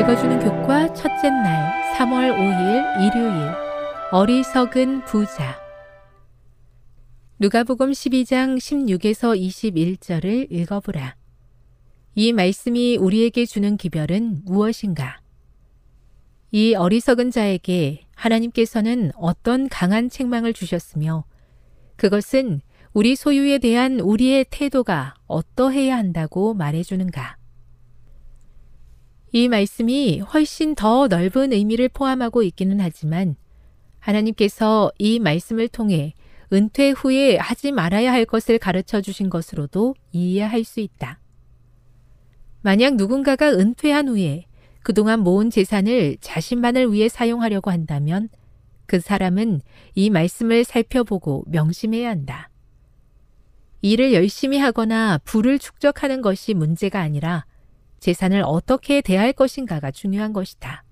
읽어주는 교과 첫째 날 3월 5일 일요일 어리석은 부자 누가복음 12장 16에서 21절을 읽어보라. 이 말씀이 우리에게 주는 기별은 무엇인가? 이 어리석은 자에게 하나님께서는 어떤 강한 책망을 주셨으며 그것은 우리 소유에 대한 우리의 태도가 어떠해야 한다고 말해주는가? 이 말씀이 훨씬 더 넓은 의미를 포함하고 있기는 하지만 하나님께서 이 말씀을 통해 은퇴 후에 하지 말아야 할 것을 가르쳐 주신 것으로도 이해할 수 있다. 만약 누군가가 은퇴한 후에 그동안 모은 재산을 자신만을 위해 사용하려고 한다면 그 사람은 이 말씀을 살펴보고 명심해야 한다. 일을 열심히 하거나 부를 축적하는 것이 문제가 아니라 재산을 어떻게 대할 것인가가 중요한 것이다.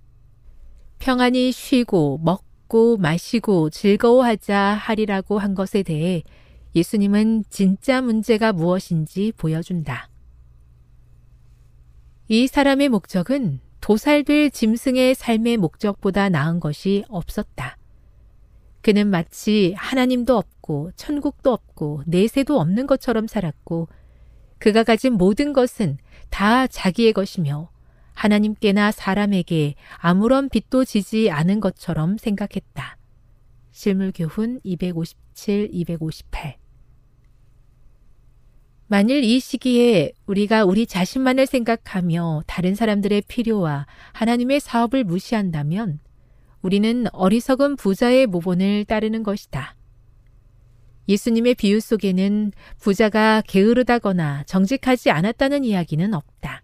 평안히 쉬고 먹고 마시고 즐거워하자 하리라고 한 것에 대해 예수님은 진짜 문제가 무엇인지 보여준다. 이 사람의 목적은 도살될 짐승의 삶의 목적보다 나은 것이 없었다. 그는 마치 하나님도 없고 천국도 없고 내세도 없는 것처럼 살았고 그가 가진 모든 것은 다 자기의 것이며 하나님께나 사람에게 아무런 빚도 지지 않은 것처럼 생각했다. 실물교훈 257, 258 만일 이 시기에 우리가 우리 자신만을 생각하며 다른 사람들의 필요와 하나님의 사업을 무시한다면 우리는 어리석은 부자의 모본을 따르는 것이다. 예수님의 비유 속에는 부자가 게으르다거나 정직하지 않았다는 이야기는 없다.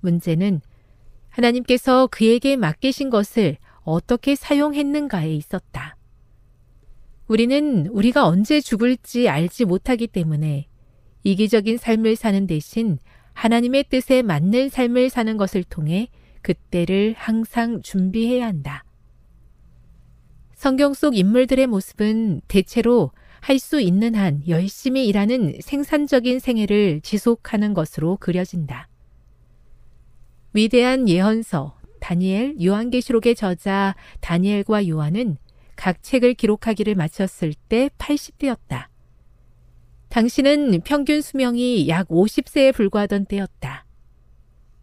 문제는 하나님께서 그에게 맡기신 것을 어떻게 사용했는가에 있었다. 우리는 우리가 언제 죽을지 알지 못하기 때문에 이기적인 삶을 사는 대신 하나님의 뜻에 맞는 삶을 사는 것을 통해 그때를 항상 준비해야 한다. 성경 속 인물들의 모습은 대체로 할 수 있는 한 열심히 일하는 생산적인 생애를 지속하는 것으로 그려진다. 위대한 예언서 다니엘 요한계시록의 저자 다니엘과 요한은 각 책을 기록하기를 마쳤을 때 80대였다. 당신은 평균 수명이 약 50세에 불과하던 때였다.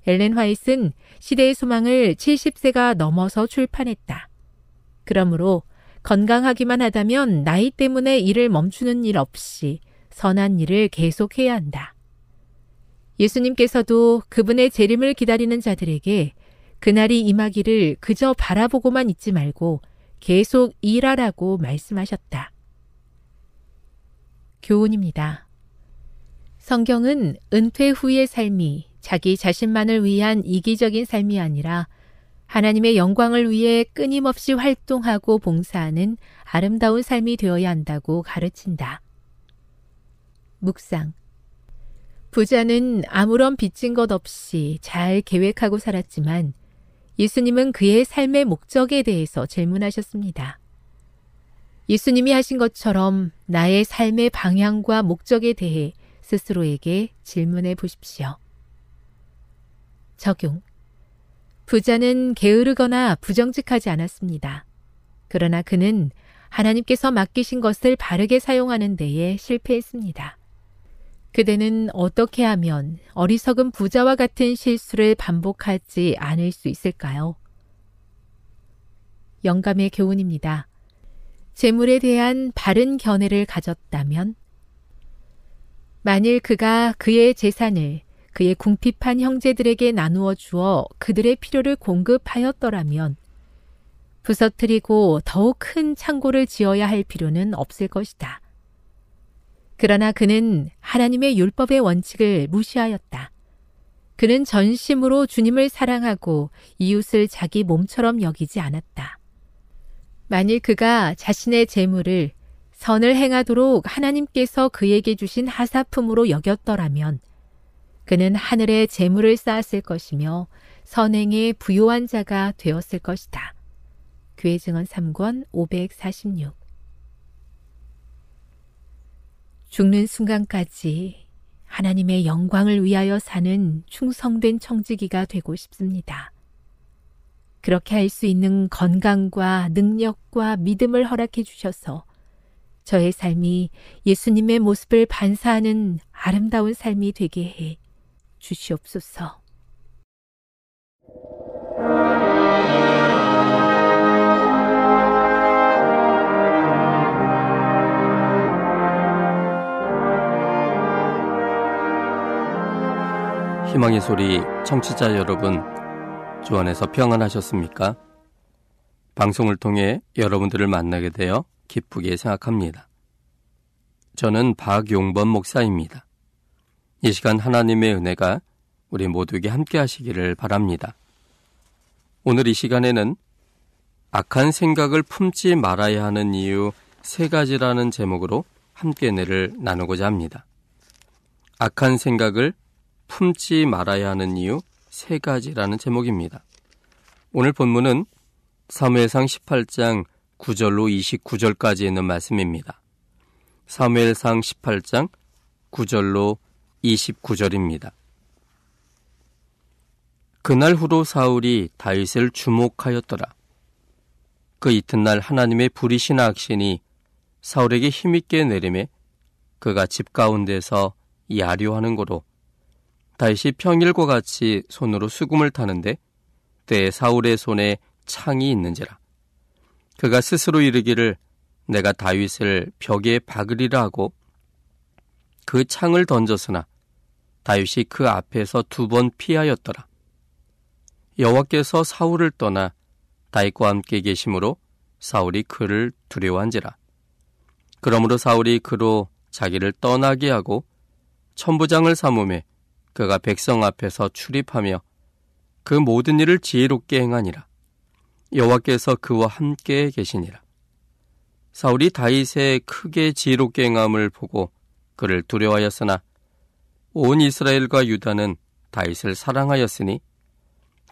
엘렌 화이트는 시대의 소망을 70세가 넘어서 출판했다. 그러므로 건강하기만 하다면 나이 때문에 일을 멈추는 일 없이 선한 일을 계속해야 한다. 예수님께서도 그분의 재림을 기다리는 자들에게 그날이 임하기를 그저 바라보고만 있지 말고 계속 일하라고 말씀하셨다. 교훈입니다. 성경은 은퇴 후의 삶이 자기 자신만을 위한 이기적인 삶이 아니라 하나님의 영광을 위해 끊임없이 활동하고 봉사하는 아름다운 삶이 되어야 한다고 가르친다. 묵상. 부자는 아무런 빚진 것 없이 잘 계획하고 살았지만 예수님은 그의 삶의 목적에 대해서 질문하셨습니다. 예수님이 하신 것처럼 나의 삶의 방향과 목적에 대해 스스로에게 질문해 보십시오. 적용. 부자는 게으르거나 부정직하지 않았습니다. 그러나 그는 하나님께서 맡기신 것을 바르게 사용하는 데에 실패했습니다. 그대는 어떻게 하면 어리석은 부자와 같은 실수를 반복하지 않을 수 있을까요? 영감의 교훈입니다. 재물에 대한 바른 견해를 가졌다면 만일 그가 그의 재산을 그의 궁핍한 형제들에게 나누어 주어 그들의 필요를 공급하였더라면 부서뜨리고 더욱 큰 창고를 지어야 할 필요는 없을 것이다. 그러나 그는 하나님의 율법의 원칙을 무시하였다. 그는 전심으로 주님을 사랑하고 이웃을 자기 몸처럼 여기지 않았다. 만일 그가 자신의 재물을 선을 행하도록 하나님께서 그에게 주신 하사품으로 여겼더라면 그는 하늘에 재물을 쌓았을 것이며 선행에 부요한 자가 되었을 것이다. 교회 증언 3권 546 죽는 순간까지 하나님의 영광을 위하여 사는 충성된 청지기가 되고 싶습니다. 그렇게 할 수 있는 건강과 능력과 믿음을 허락해 주셔서 저의 삶이 예수님의 모습을 반사하는 아름다운 삶이 되게 해 주시옵소서. 희망의 소리 청취자 여러분, 주 안에서 평안하셨습니까? 방송을 통해 여러분들을 만나게 되어 기쁘게 생각합니다. 저는 박용범 목사입니다. 이 시간 하나님의 은혜가 우리 모두에게 함께 하시기를 바랍니다. 오늘 이 시간에는 악한 생각을 품지 말아야 하는 이유 세 가지라는 제목으로 함께 은혜를 나누고자 합니다. 악한 생각을 품지 말아야 하는 이유 세 가지라는 제목입니다. 오늘 본문은 사무엘상 18장 9절로 29절까지 있는 말씀입니다. 사무엘상 18장 9절로 29절입니다. 그날 후로 사울이 다윗을 주목하였더라. 그 이튿날 하나님의 불이신 악신이 사울에게 힘있게 내림에 그가 집 가운데서 야료하는 고로 다윗이 평일과 같이 손으로 수금을 타는데 때 사울의 손에 창이 있는지라. 그가 스스로 이르기를 내가 다윗을 벽에 박으리라 하고 그 창을 던졌으나 다윗이 그 앞에서 두 번 피하였더라. 여호와께서 사울을 떠나 다윗과 함께 계심으로 사울이 그를 두려워한지라. 그러므로 사울이 그로 자기를 떠나게 하고 천부장을 삼음에 그가 백성 앞에서 출입하며 그 모든 일을 지혜롭게 행하니라. 여호와께서 그와 함께 계시니라. 사울이 다윗의 크게 지혜롭게 행함을 보고 그를 두려워하였으나 온 이스라엘과 유다는 다윗을 사랑하였으니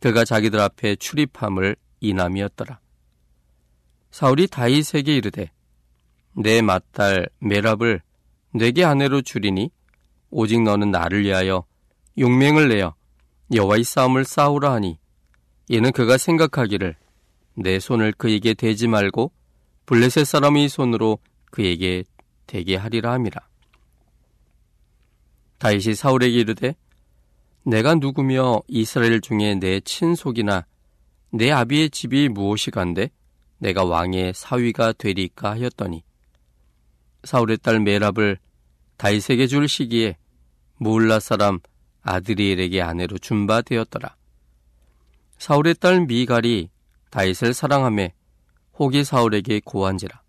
그가 자기들 앞에 출입함을 인함이었더라. 사울이 다윗에게 이르되 내 맏딸 메랍을 내게 아내로 주리니 오직 너는 나를 위하여 용맹을 내어 여호와의 싸움을 싸우라 하니 이는 그가 생각하기를 내 손을 그에게 대지 말고 블레셋 사람의 손으로 그에게 대게 하리라 함이라. 다윗이 사울에게 이르되 내가 누구며 이스라엘 중에 내 친속이나 내 아비의 집이 무엇이간데 내가 왕의 사위가 되리까 하였더니 사울의 딸 메랍을 다윗에게 줄 시기에 무울라 사람 아드리엘에게 아내로 준바되었더라. 사울의 딸 미갈이 다윗을 사랑함에 혹이 사울에게 고한지라.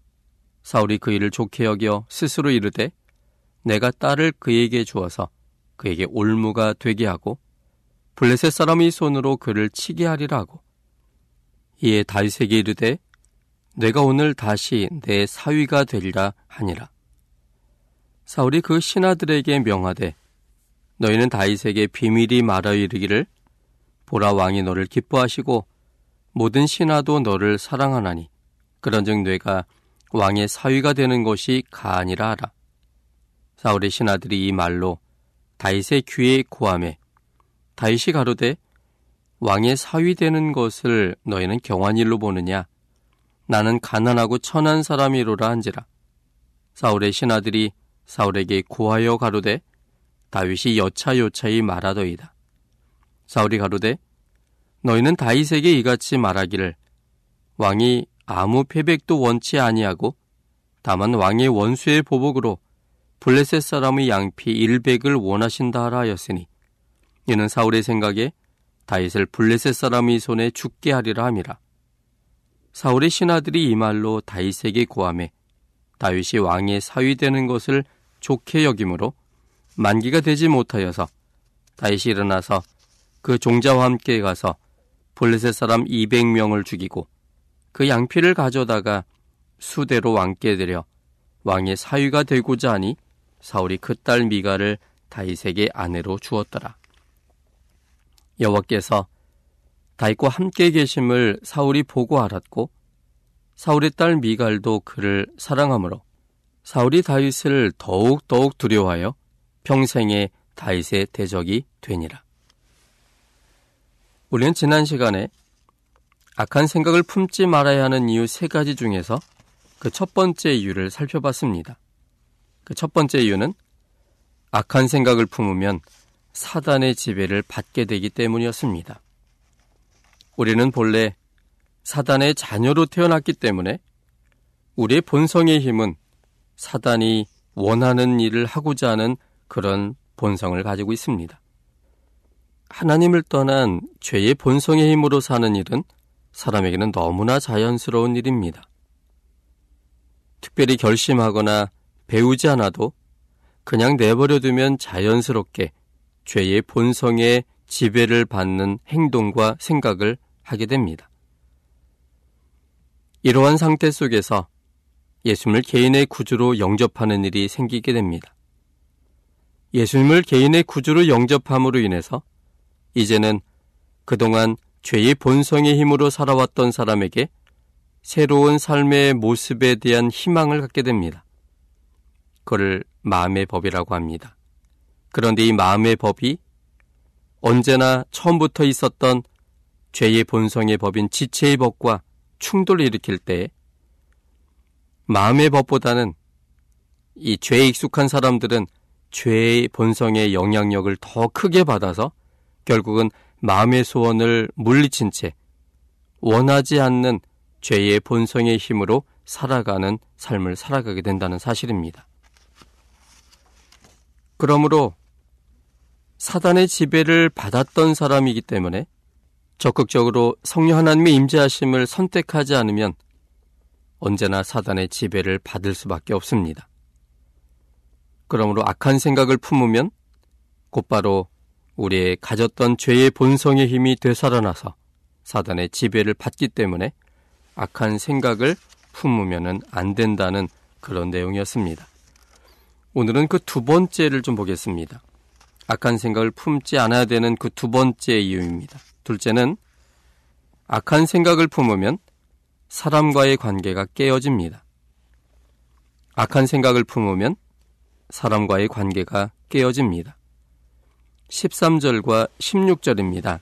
사울이 그 일을 좋게 여겨 스스로 이르되 내가 딸을 그에게 주어서 그에게 올무가 되게 하고 블레셋 사람의 손으로 그를 치게 하리라 하고 이에 다윗에게 이르되 내가 오늘 다시 내 사위가 되리라 하니라. 사울이 그 신하들에게 명하되 너희는 다윗에게 비밀이 말하여 이르기를 보라 왕이 너를 기뻐하시고 모든 신하도 너를 사랑하나니 그런즉 뇌가 왕의 사위가 되는 것이 가아니라 하라. 사울의 신하들이 이 말로 다윗의 귀에 고함해 다윗이 가로되 왕의 사위 되는 것을 너희는 경환일로 보느냐? 나는 가난하고 천한 사람이로라 한지라. 사울의 신하들이 사울에게 고하여 가로되 다윗이 여차여차히 말하더이다. 사울이 가로되 너희는 다윗에게 이같이 말하기를 왕이 아무 패백도 원치 아니하고 다만 왕의 원수의 보복으로 블레셋 사람의 양피 100을 원하신다 하라 하였으니 이는 사울의 생각에 다윗을 블레셋 사람의 손에 죽게 하리라 함이라. 사울의 신하들이 이 말로 다윗에게 고함해 다윗이 왕의 사위 되는 것을 좋게 여김으로 만기가 되지 못하여서 다윗이 일어나서 그 종자와 함께 가서 블레셋 사람 200명을 죽이고 그 양피를 가져다가 수대로 왕께 드려 왕의 사위가 되고자 하니 사울이 그 딸 미가를 다윗에게 아내로 주었더라. 여호와께서 다윗과 함께 계심을 사울이 보고 알았고 사울의 딸 미갈도 그를 사랑하므로 사울이 다윗을 더욱 더욱 두려워하여 평생에 다윗의 대적이 되니라. 우리는 지난 시간에 악한 생각을 품지 말아야 하는 이유 세 가지 중에서 그 첫 번째 이유를 살펴봤습니다. 그 첫 번째 이유는 악한 생각을 품으면 사단의 지배를 받게 되기 때문이었습니다. 우리는 본래 사단의 자녀로 태어났기 때문에 우리의 본성의 힘은 사단이 원하는 일을 하고자 하는 그런 본성을 가지고 있습니다. 하나님을 떠난 죄의 본성의 힘으로 사는 일은 사람에게는 너무나 자연스러운 일입니다. 특별히 결심하거나 배우지 않아도 그냥 내버려 두면 자연스럽게 죄의 본성에 지배를 받는 행동과 생각을 하게 됩니다. 이러한 상태 속에서 예수님을 개인의 구주로 영접하는 일이 생기게 됩니다. 예수님을 개인의 구주로 영접함으로 인해서 이제는 그동안 죄의 본성의 힘으로 살아왔던 사람에게 새로운 삶의 모습에 대한 희망을 갖게 됩니다. 그를 마음의 법이라고 합니다. 그런데 이 마음의 법이 언제나 처음부터 있었던 죄의 본성의 법인 지체의 법과 충돌을 일으킬 때 마음의 법보다는 이 죄에 익숙한 사람들은 죄의 본성의 영향력을 더 크게 받아서 결국은 마음의 소원을 물리친 채 원하지 않는 죄의 본성의 힘으로 살아가는 삶을 살아가게 된다는 사실입니다. 그러므로 사단의 지배를 받았던 사람이기 때문에 적극적으로 성령 하나님의 임재하심을 선택하지 않으면 언제나 사단의 지배를 받을 수밖에 없습니다. 그러므로 악한 생각을 품으면 곧바로 우리의 가졌던 죄의 본성의 힘이 되살아나서 사단의 지배를 받기 때문에 악한 생각을 품으면 안 된다는 그런 내용이었습니다. 오늘은 그 두 번째를 좀 보겠습니다. 악한 생각을 품지 않아야 되는 그 두 번째 이유입니다. 둘째는 악한 생각을 품으면 사람과의 관계가 깨어집니다. 악한 생각을 품으면 사람과의 관계가 깨어집니다. 13절과 16절입니다.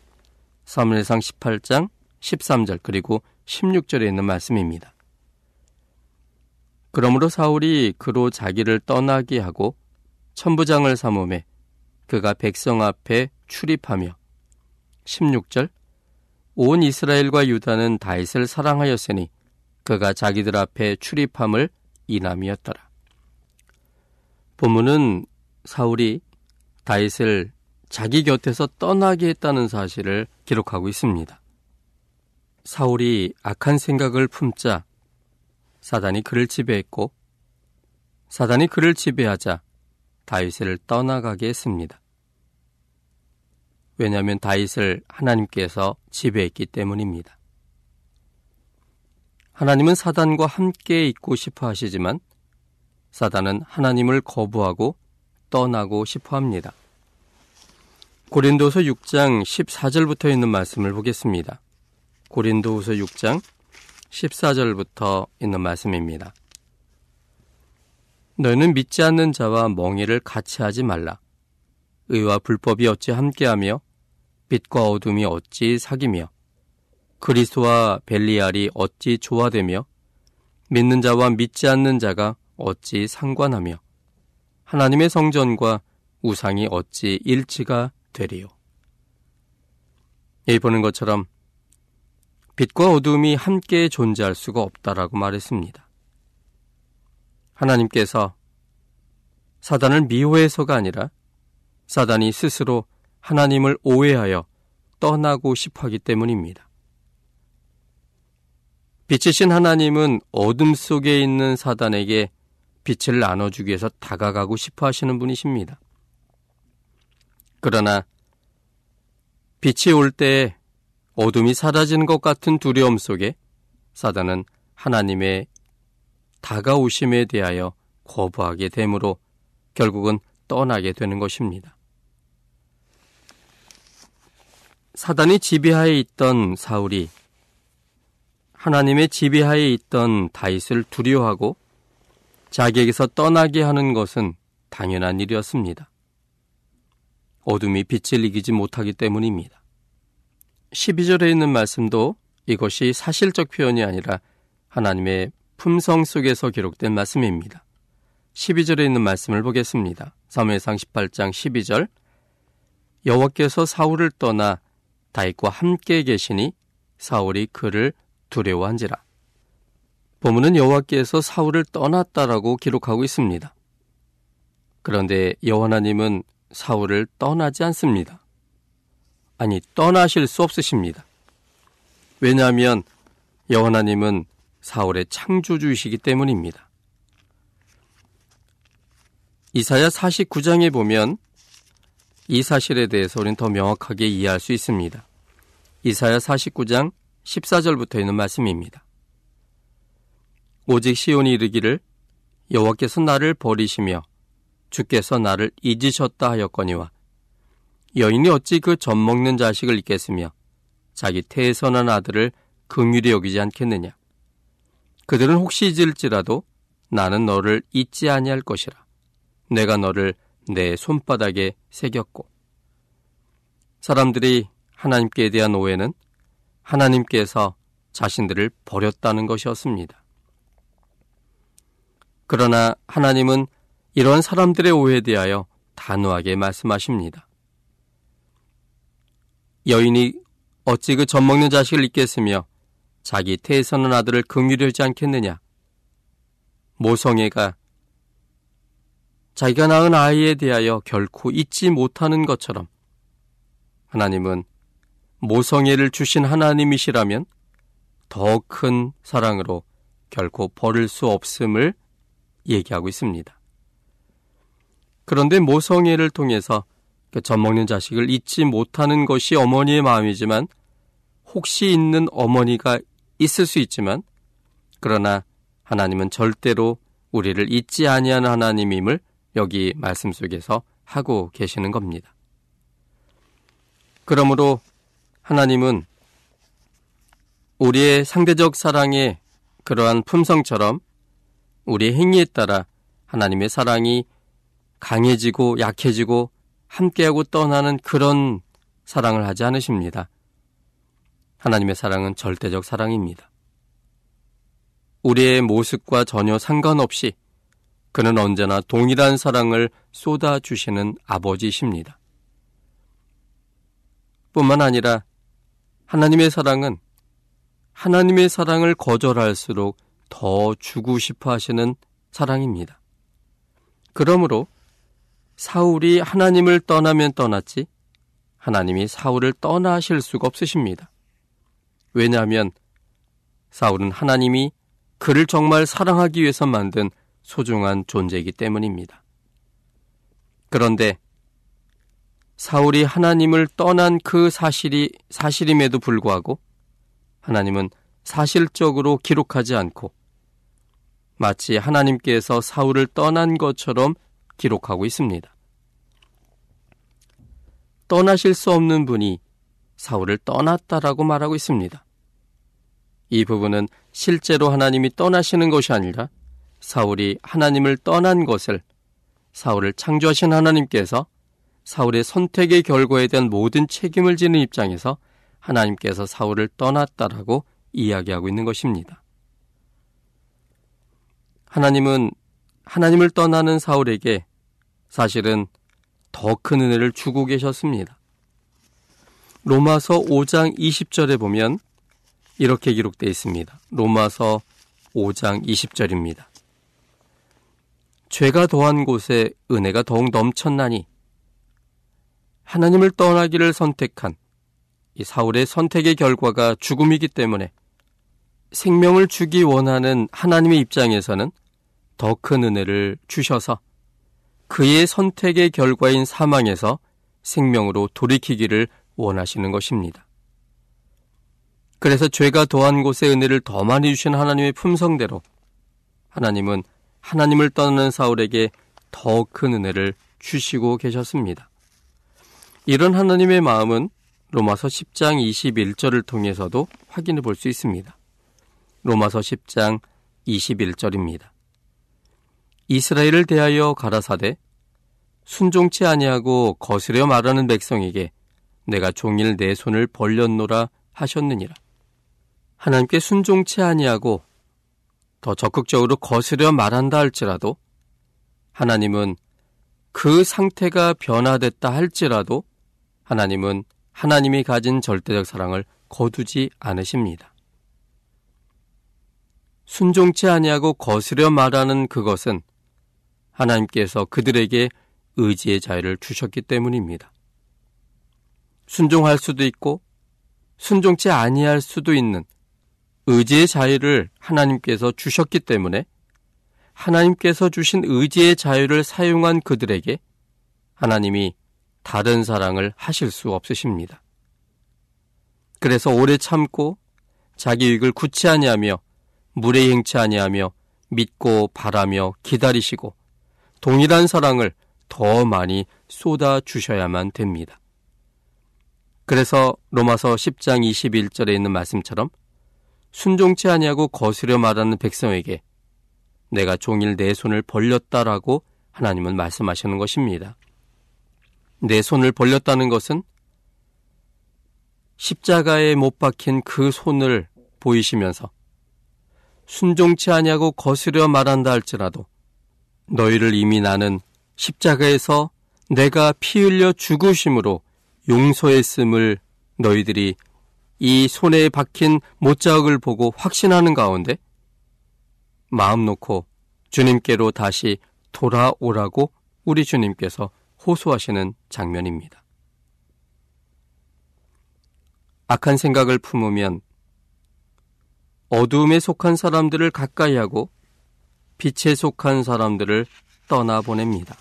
사무엘상 18장 13절 그리고 16절에 있는 말씀입니다. 그러므로 사울이 그로 자기를 떠나게 하고 천부장을 삼음에 그가 백성 앞에 출입하며 16절 온 이스라엘과 유다는 다윗을 사랑하였으니 그가 자기들 앞에 출입함을 이남이었더라. 본문은 사울이 다윗을 자기 곁에서 떠나게 했다는 사실을 기록하고 있습니다. 사울이 악한 생각을 품자 사단이 그를 지배했고 사단이 그를 지배하자 다윗을 떠나가게 했습니다. 왜냐하면 다윗을 하나님께서 지배했기 때문입니다. 하나님은 사단과 함께 있고 싶어 하시지만 사단은 하나님을 거부하고 떠나고 싶어 합니다. 고린도서 6장 14절부터 있는 말씀을 보겠습니다. 고린도후서 6장 14절부터 있는 말씀입니다. 너희는 믿지 않는 자와 멍해를 같이 하지 말라. 의와 불법이 어찌 함께하며 빛과 어둠이 어찌 사귀며 그리스도와 벨리알이 어찌 조화되며 믿는 자와 믿지 않는 자가 어찌 상관하며 하나님의 성전과 우상이 어찌 일치가 되리요. 이 보는 것처럼 빛과 어둠이 함께 존재할 수가 없다라고 말했습니다. 하나님께서 사단을 미워해서가 아니라 사단이 스스로 하나님을 오해하여 떠나고 싶어 하기 때문입니다. 빛이신 하나님은 어둠 속에 있는 사단에게 빛을 나눠주기 위해서 다가가고 싶어 하시는 분이십니다. 그러나 빛이 올 때에 어둠이 사라지는 것 같은 두려움 속에 사단은 하나님의 다가오심에 대하여 거부하게 되므로 결국은 떠나게 되는 것입니다. 사단이 지배하에 있던 사울이 하나님의 지배하에 있던 다윗을 두려워하고 자기에게서 떠나게 하는 것은 당연한 일이었습니다. 어둠이 빛을 이기지 못하기 때문입니다. 12절에 있는 말씀도 이것이 사실적 표현이 아니라 하나님의 품성 속에서 기록된 말씀입니다. 12절에 있는 말씀을 보겠습니다. 사무엘상 18장 12절 여호와께서 사울을 떠나 다윗과 함께 계시니 사울이 그를 두려워한지라. 보문은 여호와께서 사울을 떠났다라고 기록하고 있습니다. 그런데 여호와님은 사울을 떠나지 않습니다. 아니 떠나실 수 없으십니다. 왜냐하면 여호와님은 사울의 창조주이시기 때문입니다. 이사야 49장에 보면 이 사실에 대해서 우리는 더 명확하게 이해할 수 있습니다. 이사야 49장 14절부터 있는 말씀입니다. 오직 시온이 이르기를 여호와께서 나를 버리시며 주께서 나를 잊으셨다 하였거니와 여인이 어찌 그 젖 먹는 자식을 잊겠으며 자기 태에서 난 아들을 긍휼히 여기지 않겠느냐 그들은 혹시 잊을지라도 나는 너를 잊지 아니할 것이라 내가 너를 내 손바닥에 새겼고 사람들이 하나님께 대한 오해는 하나님께서 자신들을 버렸다는 것이었습니다. 그러나 하나님은 이런 사람들의 오해에 대하여 단호하게 말씀하십니다. 여인이 어찌 그 젖먹는 자식을 잊겠으며 자기 태에 서는 아들을 긍휼하지 않겠느냐? 모성애가 자기가 낳은 아이에 대하여 결코 잊지 못하는 것처럼 하나님은 모성애를 주신 하나님이시라면 더 큰 사랑으로 결코 버릴 수 없음을 얘기하고 있습니다. 그런데 모성애를 통해서 그 젖먹는 자식을 잊지 못하는 것이 어머니의 마음이지만 혹시 있는 어머니가 있을 수 있지만 그러나 하나님은 절대로 우리를 잊지 아니하는 하나님임을 여기 말씀 속에서 하고 계시는 겁니다. 그러므로 하나님은 우리의 상대적 사랑의 그러한 품성처럼 우리의 행위에 따라 하나님의 사랑이 강해지고 약해지고 함께하고 떠나는 그런 사랑을 하지 않으십니다. 하나님의 사랑은 절대적 사랑입니다. 우리의 모습과 전혀 상관없이 그는 언제나 동일한 사랑을 쏟아주시는 아버지십니다. 뿐만 아니라 하나님의 사랑은 하나님의 사랑을 거절할수록 더 주고 싶어 하시는 사랑입니다. 그러므로 사울이 하나님을 떠나면 떠났지 하나님이 사울을 떠나실 수가 없으십니다. 왜냐하면 사울은 하나님이 그를 정말 사랑하기 위해서 만든 소중한 존재이기 때문입니다. 그런데 사울이 하나님을 떠난 그 사실이 사실임에도 불구하고 하나님은 사실적으로 기록하지 않고 마치 하나님께서 사울을 떠난 것처럼 기록하고 있습니다. 떠나실 수 없는 분이 사울을 떠났다라고 말하고 있습니다. 이 부분은 실제로 하나님이 떠나시는 것이 아니라 사울이 하나님을 떠난 것을 사울을 창조하신 하나님께서 사울의 선택의 결과에 대한 모든 책임을 지는 입장에서 하나님께서 사울을 떠났다라고 이야기하고 있는 것입니다. 하나님은 하나님을 떠나는 사울에게 사실은 더 큰 은혜를 주고 계셨습니다. 로마서 5장 20절에 보면 이렇게 기록되어 있습니다. 로마서 5장 20절입니다. 죄가 더한 곳에 은혜가 더욱 넘쳤나니 하나님을 떠나기를 선택한 이 사울의 선택의 결과가 죽음이기 때문에 생명을 주기 원하는 하나님의 입장에서는 더 큰 은혜를 주셔서 그의 선택의 결과인 사망에서 생명으로 돌이키기를 원하시는 것입니다. 그래서 죄가 더한 곳에 은혜를 더 많이 주신 하나님의 품성대로 하나님은 하나님을 떠나는 사울에게 더 큰 은혜를 주시고 계셨습니다. 이런 하나님의 마음은 로마서 10장 21절을 통해서도 확인해 볼 수 있습니다. 로마서 10장 21절입니다. 이스라엘을 대하여 가라사대 순종치 아니하고 거스려 말하는 백성에게 내가 종일 내 손을 벌렸노라 하셨느니라. 하나님께 순종치 아니하고 더 적극적으로 거스려 말한다 할지라도 하나님은 그 상태가 변화됐다 할지라도 하나님은 하나님이 가진 절대적 사랑을 거두지 않으십니다. 순종치 아니하고 거스려 말하는 그것은 하나님께서 그들에게 의지의 자유를 주셨기 때문입니다. 순종할 수도 있고 순종치 아니할 수도 있는 의지의 자유를 하나님께서 주셨기 때문에 하나님께서 주신 의지의 자유를 사용한 그들에게 하나님이 다른 사랑을 하실 수 없으십니다. 그래서 오래 참고 자기 유익을 굳지 아니하며 물에 행치 아니하며 믿고 바라며 기다리시고 동일한 사랑을 더 많이 쏟아 주셔야만 됩니다. 그래서 로마서 10장 21절에 있는 말씀처럼 순종치 아니하고 거스려 말하는 백성에게 내가 종일 내 손을 벌렸다라고 하나님은 말씀하시는 것입니다. 내 손을 벌렸다는 것은 십자가에 못 박힌 그 손을 보이시면서 순종치 아니하고 거스려 말한다 할지라도 너희를 이미 나는 십자가에서 내가 피 흘려 죽으심으로 용서했음을 너희들이 이 손에 박힌 못자국을 보고 확신하는 가운데 마음 놓고 주님께로 다시 돌아오라고 우리 주님께서 호소하시는 장면입니다. 악한 생각을 품으면 어두움에 속한 사람들을 가까이 하고 빛에 속한 사람들을 떠나보냅니다.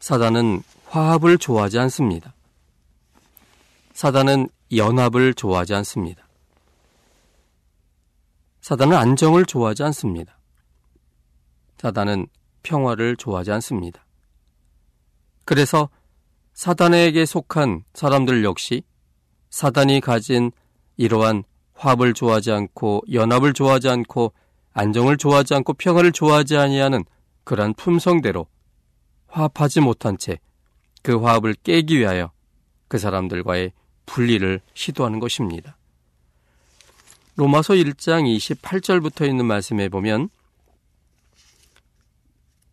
사단은 화합을 좋아하지 않습니다. 사단은 연합을 좋아하지 않습니다. 사단은 안정을 좋아하지 않습니다. 사단은 평화를 좋아하지 않습니다. 그래서 사단에게 속한 사람들 역시 사단이 가진 이러한 화합을 좋아하지 않고 연합을 좋아하지 않고 안정을 좋아하지 않고 평화를 좋아하지 아니하는 그러한 품성대로 화합하지 못한 채 그 화합을 깨기 위하여 그 사람들과의 분리를 시도하는 것입니다. 로마서 1장 28절부터 있는 말씀에 보면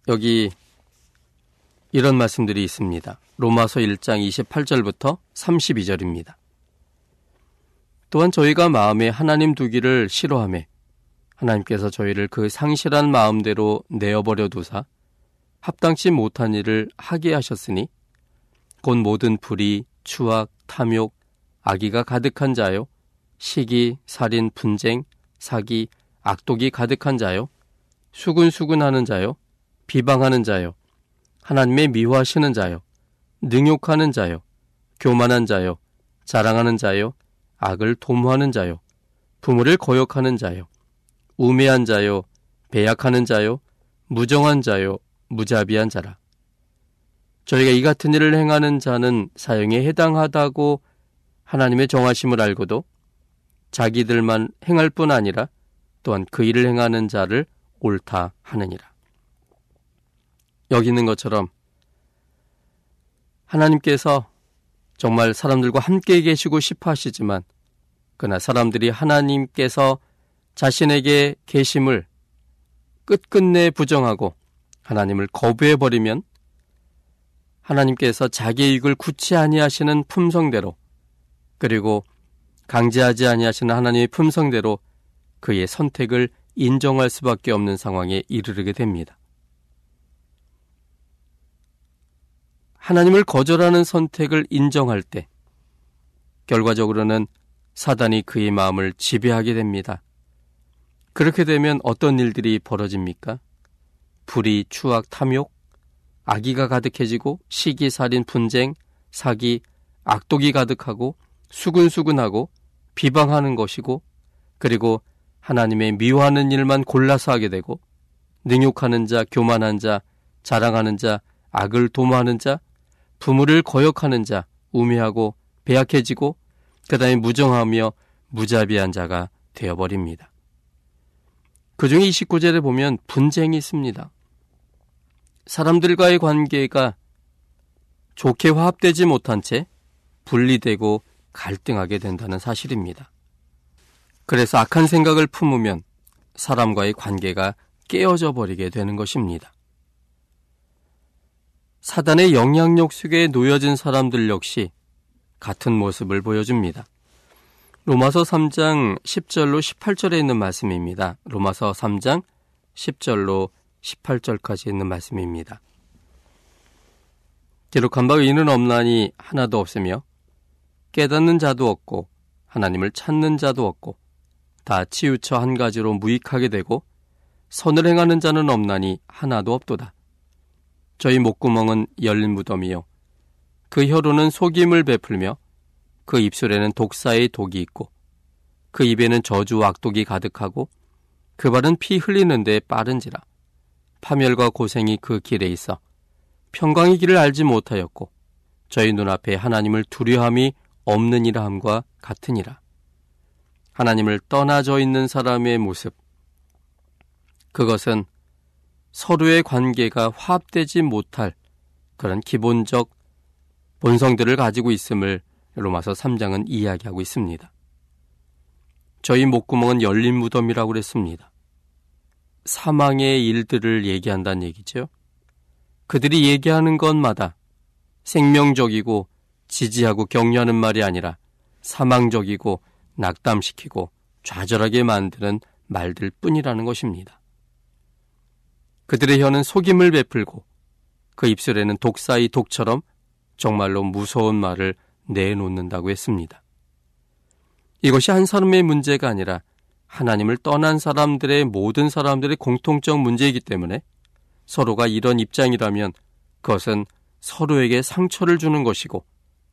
여기 이런 말씀들이 있습니다. 로마서 1장 28절부터 32절입니다. 또한 저희가 마음에 하나님 두기를 싫어함에 하나님께서 저희를 그 상실한 마음대로 내어버려 두사 합당치 못한 일을 하게 하셨으니 곧 모든 불의, 추악, 탐욕, 악의가 가득한 자요, 시기, 살인, 분쟁, 사기, 악독이 가득한 자요, 수근수근하는 자요, 비방하는 자요, 하나님의 미워하시는 자요, 능욕하는 자요, 교만한 자요, 자랑하는 자요, 악을 도모하는 자요, 부모를 거역하는 자요, 우매한 자요, 배약하는 자요, 무정한 자요, 무자비한 자라. 저희가 이 같은 일을 행하는 자는 사형에 해당하다고 하나님의 정하심을 알고도 자기들만 행할 뿐 아니라 또한 그 일을 행하는 자를 옳다 하느니라. 여기 있는 것처럼 하나님께서 정말 사람들과 함께 계시고 싶어 하시지만 그러나 사람들이 하나님께서 자신에게 계심을 끝끝내 부정하고 하나님을 거부해 버리면 하나님께서 자기 이익을 굳이 아니하시는 품성대로 그리고 강제하지 아니하시는 하나님의 품성대로 그의 선택을 인정할 수밖에 없는 상황에 이르르게 됩니다. 하나님을 거절하는 선택을 인정할 때 결과적으로는 사단이 그의 마음을 지배하게 됩니다. 그렇게 되면 어떤 일들이 벌어집니까? 불의, 추악, 탐욕, 악의가 가득해지고 시기, 살인, 분쟁, 사기, 악독이 가득하고 수근수근하고 비방하는 것이고 그리고 하나님의 미워하는 일만 골라서 하게 되고 능욕하는 자, 교만한 자, 자랑하는 자, 악을 도모하는 자, 부모를 거역하는 자, 우매하고 배약해지고 그 다음에 무정하며 무자비한 자가 되어버립니다. 그 중에 29절에 보면 분쟁이 있습니다. 사람들과의 관계가 좋게 화합되지 못한 채 분리되고 갈등하게 된다는 사실입니다. 그래서 악한 생각을 품으면 사람과의 관계가 깨어져 버리게 되는 것입니다. 사단의 영향력 속에 놓여진 사람들 역시 같은 모습을 보여줍니다. 로마서 3장 10절로 18절에 있는 말씀입니다. 로마서 3장 10절로 18절까지 있는 말씀입니다. 기록한 바 의인은 없나니 하나도 없으며 깨닫는 자도 없고 하나님을 찾는 자도 없고 다 치우쳐 한 가지로 무익하게 되고 선을 행하는 자는 없나니 하나도 없도다. 저희 목구멍은 열린 무덤이요. 그 혀로는 속임을 베풀며 그 입술에는 독사의 독이 있고 그 입에는 저주 악독이 가득하고 그 발은 피 흘리는 데 빠른지라. 파멸과 고생이 그 길에 있어 평강의 길을 알지 못하였고 저희 눈앞에 하나님을 두려함이 없느니라 함과 같으니라. 하나님을 떠나져 있는 사람의 모습. 그것은 서로의 관계가 화합되지 못할 그런 기본적 본성들을 가지고 있음을 로마서 3장은 이야기하고 있습니다. 저희 목구멍은 열린 무덤이라고 그랬습니다. 사망의 일들을 얘기한다는 얘기죠. 그들이 얘기하는 것마다 생명적이고 지지하고 격려하는 말이 아니라 사망적이고 낙담시키고 좌절하게 만드는 말들 뿐이라는 것입니다. 그들의 혀는 속임을 베풀고 그 입술에는 독사의 독처럼 정말로 무서운 말을 내놓는다고 했습니다. 이것이 한 사람의 문제가 아니라 하나님을 떠난 사람들의 모든 사람들의 공통적 문제이기 때문에 서로가 이런 입장이라면 그것은 서로에게 상처를 주는 것이고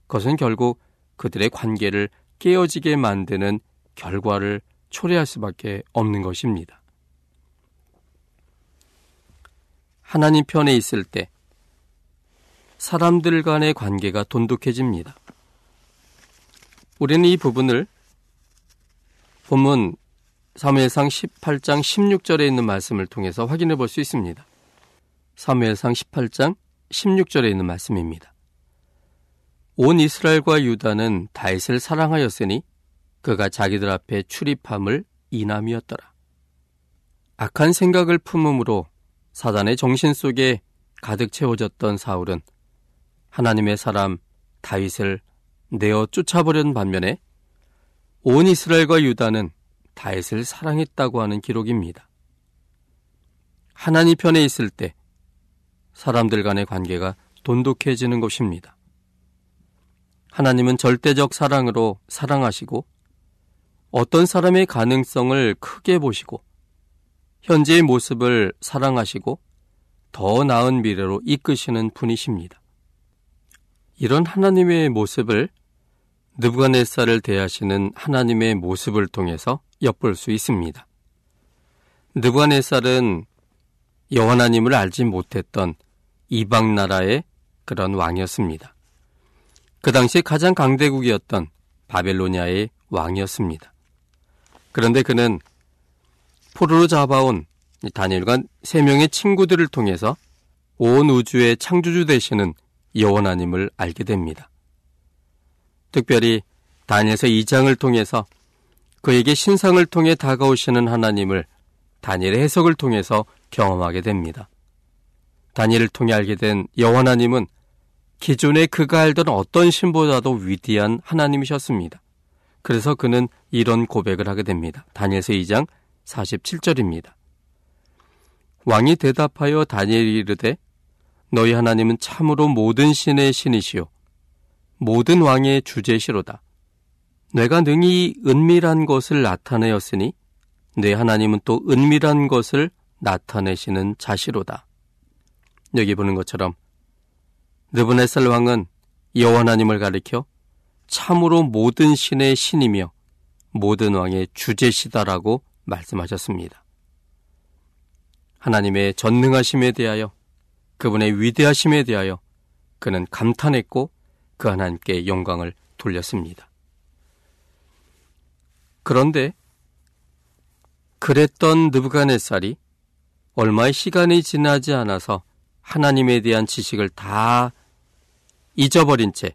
그것은 결국 그들의 관계를 깨어지게 만드는 결과를 초래할 수밖에 없는 것입니다. 하나님 편에 있을 때 사람들 간의 관계가 돈독해집니다. 우리는 이 부분을 본문 사무엘상 18장 16절에 있는 말씀을 통해서 확인해 볼 수 있습니다. 사무엘상 18장 16절에 있는 말씀입니다. 온 이스라엘과 유다는 다윗을 사랑하였으니 그가 자기들 앞에 출입함을 이남이었더라. 악한 생각을 품음으로 사단의 정신 속에 가득 채워졌던 사울은 하나님의 사람 다윗을 내어 쫓아버린 반면에 온 이스라엘과 유다는 다윗을 사랑했다고 하는 기록입니다. 하나님 편에 있을 때 사람들 간의 관계가 돈독해지는 것입니다. 하나님은 절대적 사랑으로 사랑하시고 어떤 사람의 가능성을 크게 보시고 현재의 모습을 사랑하시고 더 나은 미래로 이끄시는 분이십니다. 이런 하나님의 모습을 느부갓네살을 대하시는 하나님의 모습을 통해서 엿볼 수 있습니다. 느부갓네살은 여호와 하나님을 알지 못했던 이방 나라의 그런 왕이었습니다. 그 당시 가장 강대국이었던 바벨로니아의 왕이었습니다. 그런데 그는 포로로 잡아온 다니엘과 세 명의 친구들을 통해서 온 우주의 창조주 되시는 여호와 하나님을 알게 됩니다. 특별히 다니엘서 2장을 통해서 그에게 신상을 통해 다가오시는 하나님을 다니엘의 해석을 통해서 경험하게 됩니다. 다니엘을 통해 알게 된 여호와 하나님은 기존에 그가 알던 어떤 신보다도 위대한 하나님이셨습니다. 그래서 그는 이런 고백을 하게 됩니다. 다니엘서 2장 47절입니다. 왕이 대답하여 다니엘이 이르되 너희 하나님은 참으로 모든 신의 신이시요 모든 왕의 주제시로다. 내가 능히 은밀한 것을 나타내었으니 내 하나님은 또 은밀한 것을 나타내시는 자시로다. 여기 보는 것처럼 느부네살 왕은 여호와 하나님을 가리켜 참으로 모든 신의 신이며 모든 왕의 주제시다라고 말씀하셨습니다. 하나님의 전능하심에 대하여 그분의 위대하심에 대하여 그는 감탄했고 그 하나님께 영광을 돌렸습니다. 그런데 그랬던 느부갓네살이 얼마의 시간이 지나지 않아서 하나님에 대한 지식을 다 잊어버린 채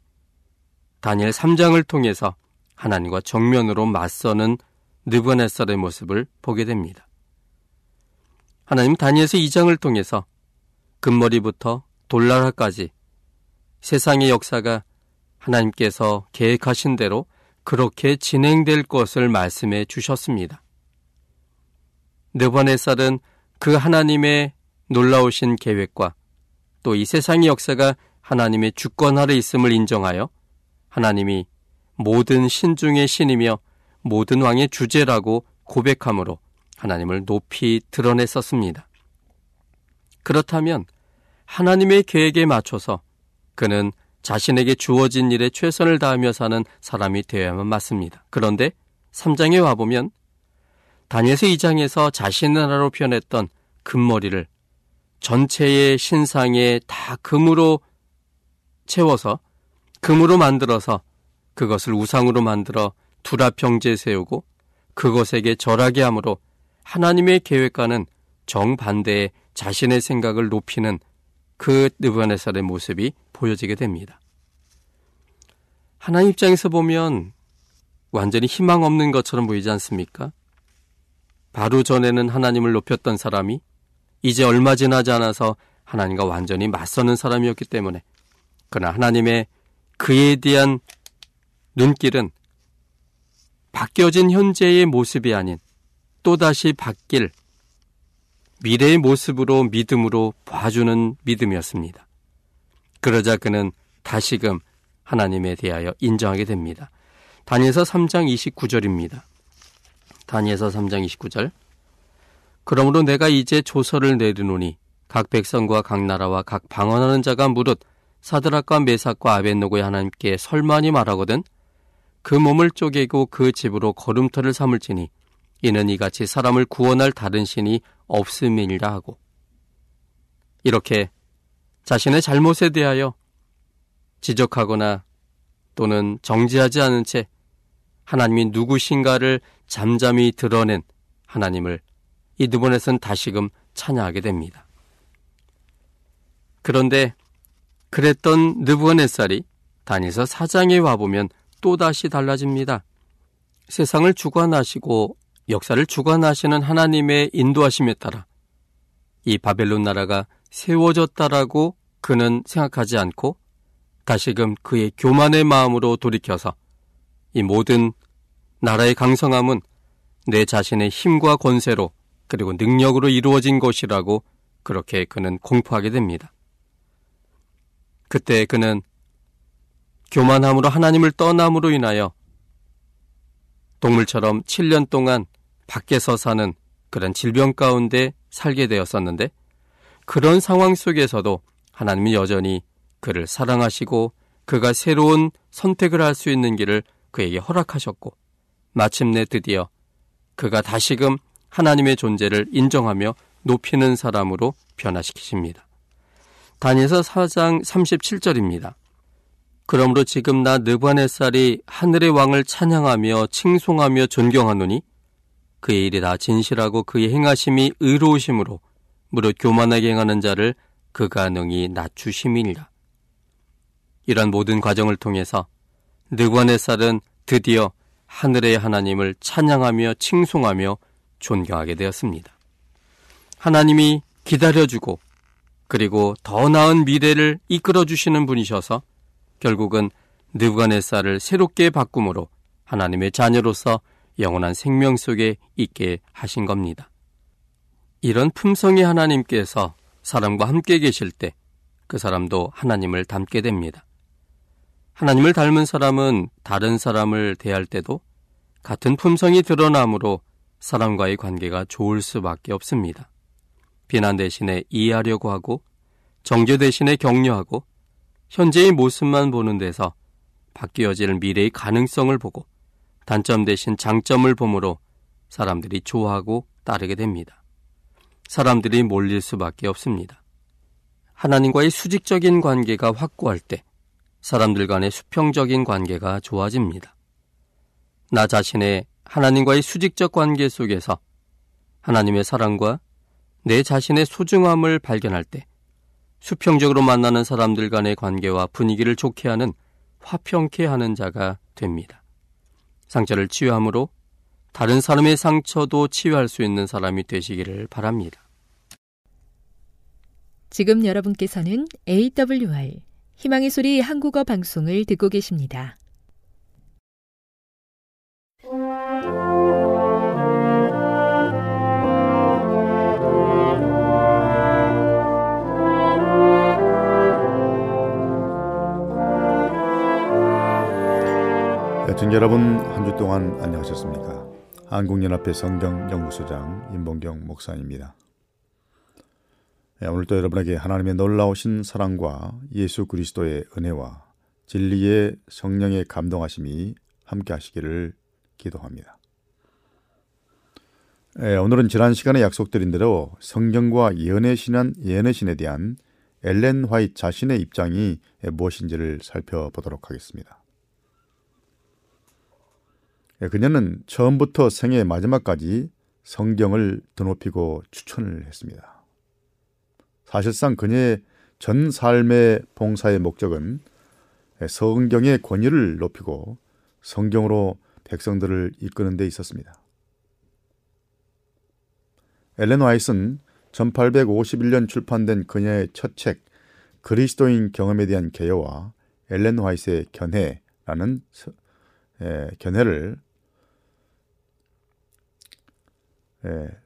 다니엘 3장을 통해서 하나님과 정면으로 맞서는 느부갓네살의 모습을 보게 됩니다. 하나님 다니엘서 2장을 통해서 금머리부터 돌나라까지 세상의 역사가 하나님께서 계획하신 대로 그렇게 진행될 것을 말씀해 주셨습니다. 느부갓네살은 그 하나님의 놀라우신 계획과 또 이 세상의 역사가 하나님의 주권 아래 있음을 인정하여 하나님이 모든 신 중의 신이며 모든 왕의 주제라고 고백함으로 하나님을 높이 드러냈었습니다. 그렇다면 하나님의 계획에 맞춰서 그는 자신에게 주어진 일에 최선을 다하며 사는 사람이 되어야만 맞습니다. 그런데 3장에 와보면 다니엘서 2장에서 자신의 나라로 표현했던 금머리를 전체의 신상에 다 금으로 채워서 금으로 만들어서 그것을 우상으로 만들어 두라평제 세우고 그것에게 절하게 함으로 하나님의 계획과는 정반대의 자신의 생각을 높이는 그 느부갓네살의 모습이 보여지게 됩니다. 하나님 입장에서 보면 완전히 희망 없는 것처럼 보이지 않습니까? 바로 전에는 하나님을 높였던 사람이 이제 얼마 지나지 않아서 하나님과 완전히 맞서는 사람이었기 때문에 그러나 하나님의 그에 대한 눈길은 바뀌어진 현재의 모습이 아닌 또다시 바뀔 미래의 모습으로 믿음으로 봐주는 믿음이었습니다. 그러자 그는 다시금 하나님에 대하여 인정하게 됩니다. 다니엘서 3장 29절입니다. 다니엘서 3장 29절 그러므로 내가 이제 조서를 내리노니 각 백성과 각 나라와 각 방언하는 자가 무릇 사드락과 메삭과 아벤노고의 하나님께 설만이 말하거든 그 몸을 쪼개고 그 집으로 걸음터를 삼을지니 이는 이같이 사람을 구원할 다른 신이 없음이니라 하고 이렇게 자신의 잘못에 대하여 지적하거나 또는 정지하지 않은 채 하나님이 누구신가를 잠잠히 드러낸 하나님을 이 두번에선 다시금 찬양하게 됩니다. 그런데 그랬던 느부갓네살이 다니서 사장에 와보면 또다시 달라집니다. 세상을 주관하시고 역사를 주관하시는 하나님의 인도하심에 따라 이 바벨론 나라가 세워졌다라고 그는 생각하지 않고 다시금 그의 교만의 마음으로 돌이켜서 이 모든 나라의 강성함은 내 자신의 힘과 권세로 그리고 능력으로 이루어진 것이라고 그렇게 그는 공포하게 됩니다. 그때 그는 교만함으로 하나님을 떠남으로 인하여 동물처럼 7년 동안 밖에서 사는 그런 질병 가운데 살게 되었었는데 그런 상황 속에서도 하나님이 여전히 그를 사랑하시고 그가 새로운 선택을 할 수 있는 길을 그에게 허락하셨고 마침내 드디어 그가 다시금 하나님의 존재를 인정하며 높이는 사람으로 변화시키십니다. 다니엘서 4장 37절입니다. 그러므로 지금 나 느부갓네살이 하늘의 왕을 찬양하며 칭송하며 존경하노니 그의 일이 다 진실하고 그의 행하심이 의로우심으로 무릇 교만하게 행하는 자를 그가 능히 낮추심이니라. 이런 모든 과정을 통해서 느부갓네살은 드디어 하늘의 하나님을 찬양하며 칭송하며 존경하게 되었습니다. 하나님이 기다려주고 그리고 더 나은 미래를 이끌어 주시는 분이셔서 결국은 느부갓네살을 새롭게 바꿈으로 하나님의 자녀로서 영원한 생명 속에 있게 하신 겁니다. 이런 품성의 하나님께서 사람과 함께 계실 때 그 사람도 하나님을 닮게 됩니다. 하나님을 닮은 사람은 다른 사람을 대할 때도 같은 품성이 드러나므로 사람과의 관계가 좋을 수밖에 없습니다. 비난 대신에 이해하려고 하고 정죄 대신에 격려하고 현재의 모습만 보는 데서 바뀌어질 미래의 가능성을 보고 단점 대신 장점을 보므로 사람들이 좋아하고 따르게 됩니다. 사람들이 몰릴 수밖에 없습니다. 하나님과의 수직적인 관계가 확고할 때 사람들 간의 수평적인 관계가 좋아집니다. 나 자신의 하나님과의 수직적 관계 속에서 하나님의 사랑과 내 자신의 소중함을 발견할 때 수평적으로 만나는 사람들 간의 관계와 분위기를 좋게 하는 화평케 하는 자가 됩니다. 상처를 치유함으로 다른 사람의 상처도 치유할 수 있는 사람이 되시기를 바랍니다. 지금 여러분께서는 AWR 희망의 소리 한국어 방송을 듣고 계십니다. 애청 여러분 한 주 동안 안녕하셨습니까? 한국연합회 성경연구소장 임봉경 목사입니다. 네, 오늘도 여러분에게 하나님의 놀라우신 사랑과 예수 그리스도의 은혜와 진리의 성령의 감동하심이 함께 하시기를 기도합니다. 네, 오늘은 지난 시간에 약속드린 대로 성경과 연애신한 연애신에 대한 엘렌 화이트 자신의 입장이 무엇인지를 살펴보도록 하겠습니다. 예, 그녀는 처음부터 생애 마지막까지 성경을 드높이고 추천을 했습니다. 사실상 그녀의 전 삶의 봉사의 목적은 성경의 권위를 높이고 성경으로 백성들을 이끄는 데 있었습니다. 엘렌 와이스는 1851년 출판된 그녀의 첫 책 그리스도인 경험에 대한 개요와 엘렌 화이트의 견해라는 견해를 예,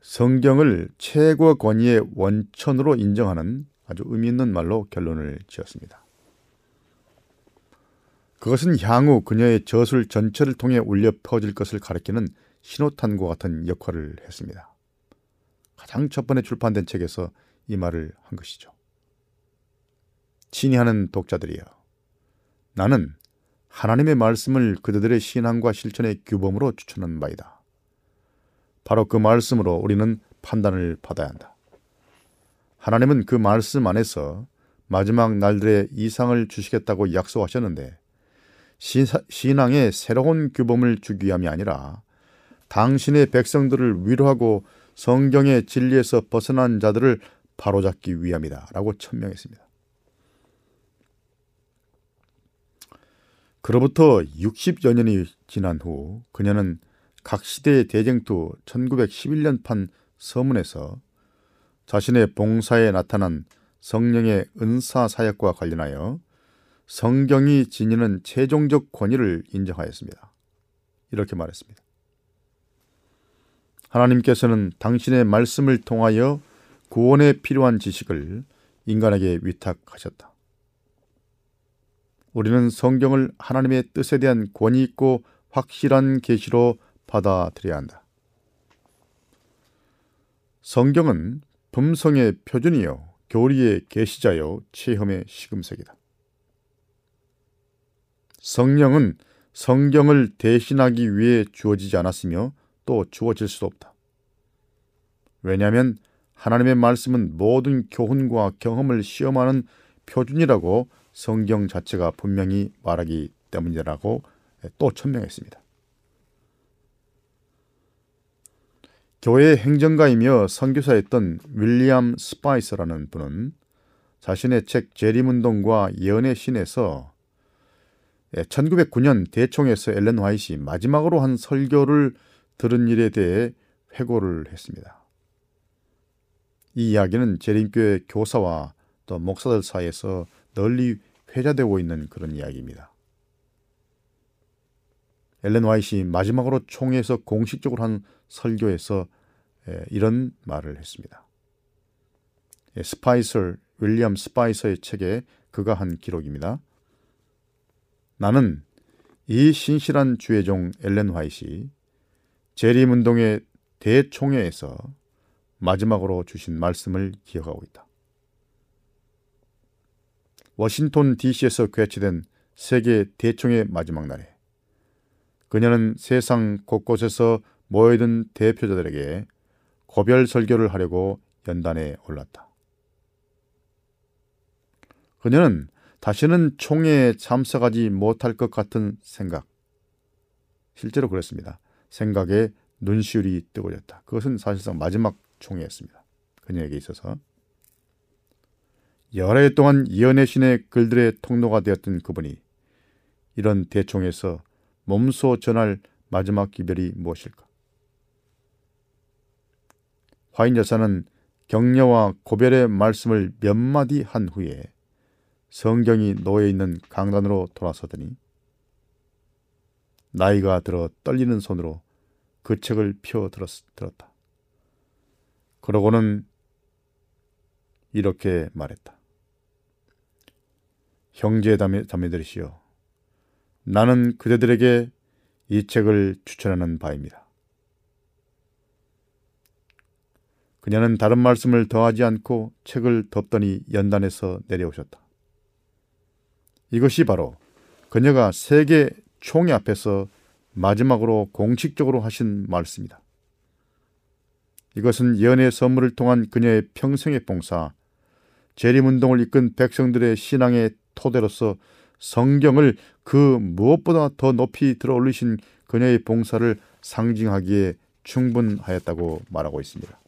성경을 최고 권위의 원천으로 인정하는 아주 의미 있는 말로 결론을 지었습니다. 그것은 향후 그녀의 저술 전체를 통해 울려 퍼질 것을 가리키는 신호탄과 같은 역할을 했습니다. 가장 첫 번에 출판된 책에서 이 말을 한 것이죠. 친이하는 독자들이여. 나는 하나님의 말씀을 그들의 신앙과 실천의 규범으로 추천한 바이다. 바로 그 말씀으로 우리는 판단을 받아야 한다. 하나님은 그 말씀 안에서 마지막 날들의 이상을 주시겠다고 약속하셨는데 신앙의 새로운 규범을 주기 위함이 아니라 당신의 백성들을 위로하고 성경의 진리에서 벗어난 자들을 바로잡기 위함이다. 라고 천명했습니다. 그로부터 60여 년이 지난 후 그녀는 각 시대의 대쟁투 1911년판 서문에서 자신의 봉사에 나타난 성령의 은사 사역과 관련하여 성경이 지니는 최종적 권위를 인정하였습니다. 이렇게 말했습니다. 하나님께서는 당신의 말씀을 통하여 구원에 필요한 지식을 인간에게 위탁하셨다. 우리는 성경을 하나님의 뜻에 대한 권위 있고 확실한 계시로 받아들여야 한다. 성경은 품성의 표준이요, 교리의 계시자요, 체험의 시금석이다. 성령은 성경을 대신하기 위해 주어지지 않았으며 또 주어질 수도 없다. 왜냐하면 하나님의 말씀은 모든 교훈과 경험을 시험하는 표준이라고 성경 자체가 분명히 말하기 때문이라고 또 천명했습니다. 교회 행정가이며 선교사였던 윌리엄 스파이서라는 분은 자신의 책 재림운동과 예언의 신에서 1909년 대총에서 엘렌 화이시 마지막으로 한 설교를 들은 일에 대해 회고를 했습니다. 이 이야기는 재림교회 교사와 또 목사들 사이에서 널리 회자되고 있는 그런 이야기입니다. 엘렌 화이시 마지막으로 총회에서 공식적으로 한 설교에서 이런 말을 했습니다. 스파이서 윌리엄 스파이서의 책에 그가 한 기록입니다. 나는 이 신실한 주의 종 엘렌 화이시 재림 운동의 대총회에서 마지막으로 주신 말씀을 기억하고 있다. 워싱턴 DC에서 개최된 세계 대총회 마지막 날에 그녀는 세상 곳곳에서 모여든 대표자들에게 고별 설교를 하려고 연단에 올랐다. 그녀는 다시는 총회에 참석하지 못할 것 같은 생각, 실제로 그랬습니다. 생각에 눈시울이 뜨거졌다. 그것은 사실상 마지막 총회였습니다. 그녀에게 있어서. 여러 해 동안 이연의 신의 글들의 통로가 되었던 그분이 이런 대총에서 몸소 전할 마지막 기별이 무엇일까? 화인 여사는 격려와 고별의 말씀을 몇 마디 한 후에 성경이 놓여 있는 강단으로 돌아서더니 나이가 들어 떨리는 손으로 그 책을 펴 들었다. 그러고는 이렇게 말했다. 형제 자매들이시여, 나는 그대들에게 이 책을 추천하는 바입니다. 그녀는 다른 말씀을 더하지 않고 책을 덮더니 연단에서 내려오셨다. 이것이 바로 그녀가 세계 총회 앞에서 마지막으로 공식적으로 하신 말씀이다. 이것은 연애 선물을 통한 그녀의 평생의 봉사, 재림운동을 이끈 백성들의 신앙의 토대로서 성경을 그 무엇보다 더 높이 들어 올리신 그녀의 봉사를 상징하기에 충분하였다고 말하고 있습니다.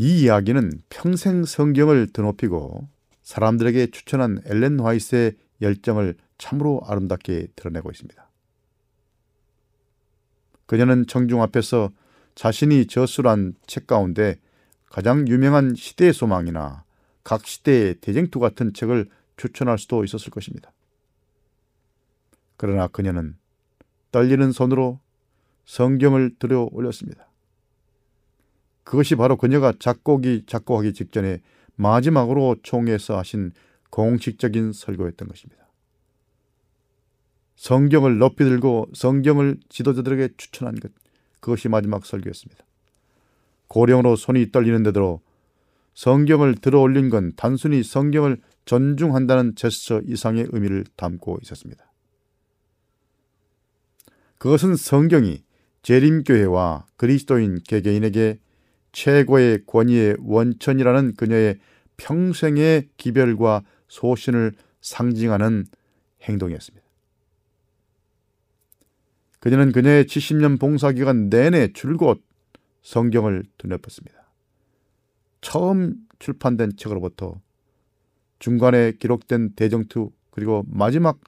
이 이야기는 평생 성경을 드높이고 사람들에게 추천한 엘렌 화이트의 열정을 참으로 아름답게 드러내고 있습니다. 그녀는 청중 앞에서 자신이 저술한 책 가운데 가장 유명한 시대의 소망이나 각 시대의 대쟁투 같은 책을 추천할 수도 있었을 것입니다. 그러나 그녀는 떨리는 손으로 성경을 들여 올렸습니다. 그것이 바로 그녀가 작곡이 작곡하기 직전에 마지막으로 총회에서 하신 공식적인 설교였던 것입니다. 성경을 높이 들고 성경을 지도자들에게 추천한 것, 그것이 마지막 설교였습니다. 고령으로 손이 떨리는데도 성경을 들어 올린 건 단순히 성경을 존중한다는 제스처 이상의 의미를 담고 있었습니다. 그것은 성경이 재림교회와 그리스도인 개개인에게 최고의 권위의 원천이라는 그녀의 평생의 기별과 소신을 상징하는 행동이었습니다. 그녀는 그녀의 70년 봉사기간 내내 줄곧 성경을 드높였습니다. 처음 출판된 책으로부터 중간에 기록된 대정투 그리고 마지막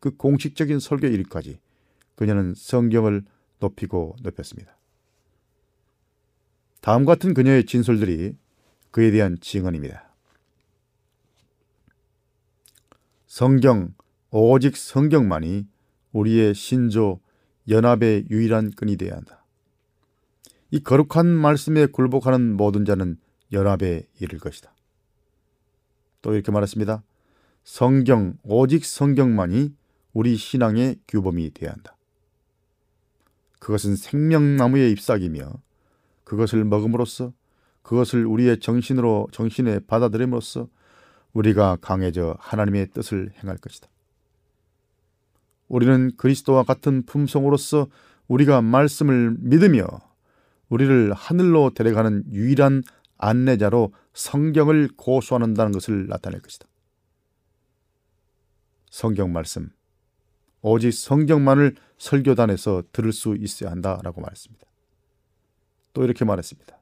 그 공식적인 설교 일까지 그녀는 성경을 높이고 높였습니다. 다음 같은 그녀의 진술들이 그에 대한 증언입니다. 성경, 오직 성경만이 우리의 신조 연합의 유일한 끈이 되어야 한다. 이 거룩한 말씀에 굴복하는 모든 자는 연합에 이를 것이다. 또 이렇게 말했습니다. 성경, 오직 성경만이 우리 신앙의 규범이 되어야 한다. 그것은 생명나무의 잎사귀며 그것을 먹음으로써 그것을 우리의 정신으로 정신에 받아들임으로써 우리가 강해져 하나님의 뜻을 행할 것이다. 우리는 그리스도와 같은 품성으로서 우리가 말씀을 믿으며 우리를 하늘로 데려가는 유일한 안내자로 성경을 고수한다는 것을 나타낼 것이다. 성경 말씀, 오직 성경만을 설교단에서 들을 수 있어야 한다라고 말했습니다. 또 이렇게 말했습니다.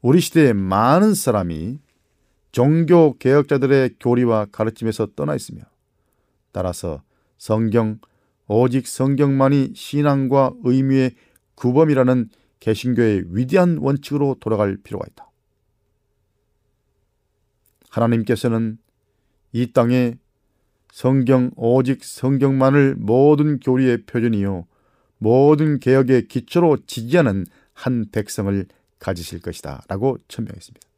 우리 시대에 많은 사람이 종교 개혁자들의 교리와 가르침에서 떠나 있으며 따라서 성경 오직 성경만이 신앙과 의미의 구범이라는 개신교의 위대한 원칙으로 돌아갈 필요가 있다. 하나님께서는 이 땅에 성경 오직 성경만을 모든 교리의 표준이요 모든 개혁의 기초로 지지하는 한 백성을 가지실 것이다 라고 천명했습니다.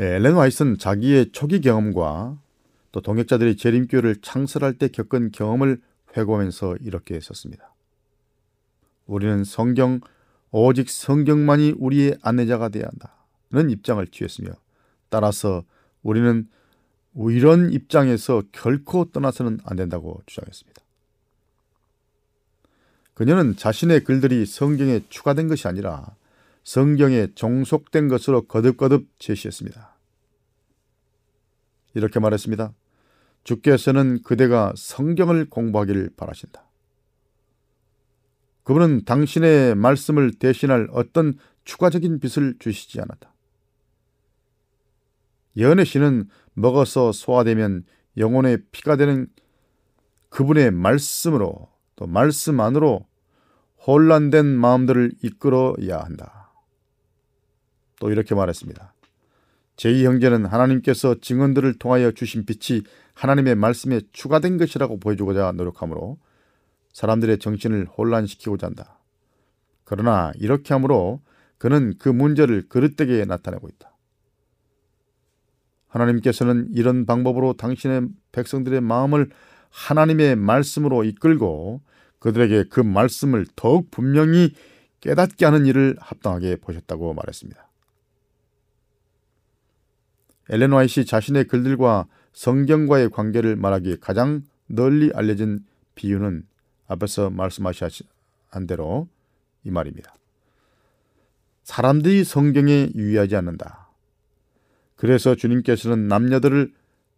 예, 엘렌 와이스는 자기의 초기 경험과 또 동역자들이 재림교를 창설할 때 겪은 경험을 회고하면서 이렇게 썼습니다. 우리는 성경 오직 성경만이 우리의 안내자가 되어야 한다는 입장을 취했으며 따라서 우리는 이런 입장에서 결코 떠나서는 안 된다고 주장했습니다. 그녀는 자신의 글들이 성경에 추가된 것이 아니라 성경에 종속된 것으로 거듭거듭 제시했습니다. 이렇게 말했습니다. 주께서는 그대가 성경을 공부하기를 바라신다. 그분은 당신의 말씀을 대신할 어떤 추가적인 빛을 주시지 않았다. 예언의 씨는 먹어서 소화되면 영혼의 피가 되는 그분의 말씀으로 또 말씀 안으로 혼란된 마음들을 이끌어야 한다. 또 이렇게 말했습니다. 제2 형제는 하나님께서 증언들을 통하여 주신 빛이 하나님의 말씀에 추가된 것이라고 보여주고자 노력하므로 사람들의 정신을 혼란시키고자 한다. 그러나 이렇게 함으로 그는 그 문제를 그릇되게 나타내고 있다. 하나님께서는 이런 방법으로 당신의 백성들의 마음을 하나님의 말씀으로 이끌고 그들에게 그 말씀을 더욱 분명히 깨닫게 하는 일을 합당하게 보셨다고 말했습니다. 엘렌 와이시 자신의 글들과 성경과의 관계를 말하기에 가장 널리 알려진 비유는 앞에서 말씀하신 대로 이 말입니다. 사람들이 성경에 유의하지 않는다. 그래서 주님께서는 남녀들을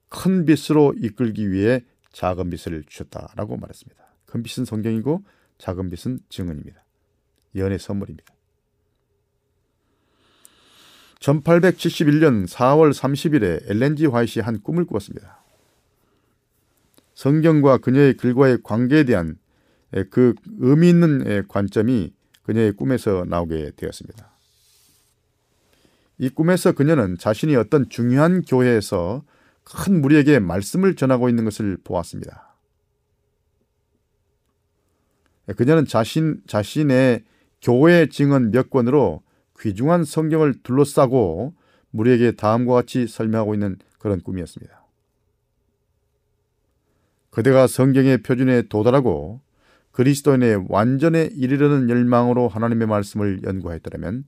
큰 빛으로 이끌기 위해 작은 빛을 주셨다라고 말했습니다. 큰 빛은 성경이고 작은 빛은 증언입니다. 예언의 선물입니다. 1871년 4월 30일에 엘렌지 화이시 한 꿈을 꾸었습니다. 성경과 그녀의 글과의 관계에 대한 그 의미 있는 관점이 그녀의 꿈에서 나오게 되었습니다. 이 꿈에서 그녀는 자신이 어떤 중요한 교회에서 큰 무리에게 말씀을 전하고 있는 것을 보았습니다. 그녀는 자신, 자신의 교회 증언 몇 권으로 귀중한 성경을 둘러싸고 무리에게 다음과 같이 설명하고 있는 그런 꿈이었습니다. 그대가 성경의 표준에 도달하고 그리스도인의 완전에 이르려는 열망으로 하나님의 말씀을 연구했더라면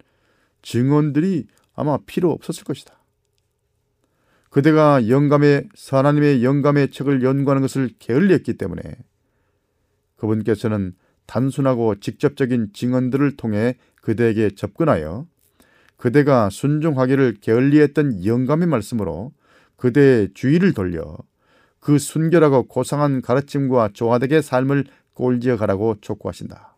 증언들이 아마 필요 없었을 것이다. 그대가 영감의 하나님의 영감의 책을 연구하는 것을 게을리했기 때문에 그분께서는 단순하고 직접적인 증언들을 통해 그대에게 접근하여 그대가 순종하기를 게을리했던 영감의 말씀으로 그대의 주의를 돌려 그 순결하고 고상한 가르침과 조화되게 삶을 꼴지어 가라고 촉구하신다.